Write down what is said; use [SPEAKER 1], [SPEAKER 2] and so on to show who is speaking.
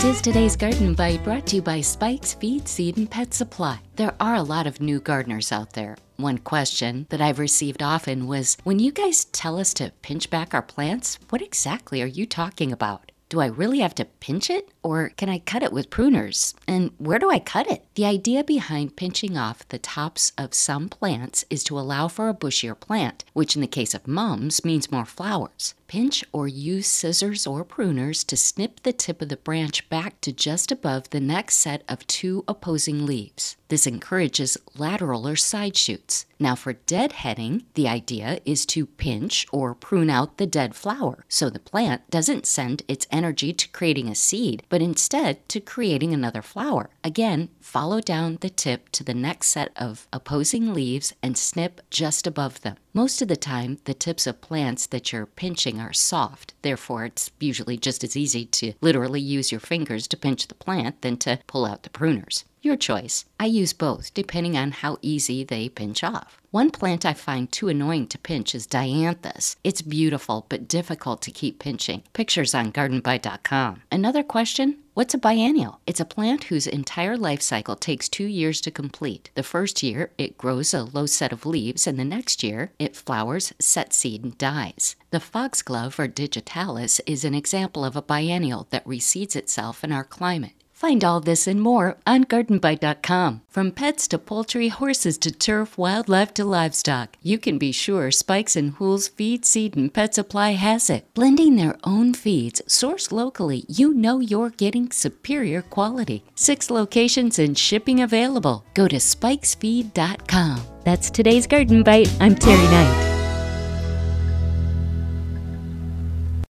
[SPEAKER 1] This is today's Garden Bite brought to you by Spike's Feed, Seed, and Pet Supply. There are a lot of new gardeners out there. One question that I've received often was when you guys tell us to pinch back our plants, what exactly are you talking about? Do I really have to pinch it or can I cut it with pruners? And where do I cut it? The idea behind pinching off the tops of some plants is to allow for a bushier plant, which in the case of mums means more flowers. Pinch or use scissors or pruners to snip the tip of the branch back to just above the next set of two opposing leaves. This encourages lateral or side shoots. Now, for deadheading, the idea is to pinch or prune out the dead flower so the plant doesn't send its energy to creating a seed, but instead to creating another flower. Again, follow down the tip to the next set of opposing leaves and snip just above them. Most of the time, the tips of plants that you're pinching are soft. Therefore, it's usually just as easy to literally use your fingers to pinch the plant than to pull out the pruners. Your choice. I use both depending on how easy they pinch off. One plant I find too annoying to pinch is dianthus. It's beautiful but difficult to keep pinching. Pictures on gardenbite.com. Another question What's a biennial? It's a plant whose entire life cycle takes two years to complete. The first year, it grows a low set of leaves, and the next year, it flowers, sets seed, and dies. The foxglove or digitalis is an example of a biennial that reseeds itself in our climate. Find all this and more on gardenbite.com. From pets to poultry, horses to turf, wildlife to livestock, you can be sure Spikes and Hool's Feed, Seed, and Pet Supply has it. Blending their own feeds, sourced locally, you know you're getting superior quality. Six locations and shipping available. Go to spikesfeed.com. That's today's Garden Bite. I'm Terry Knight.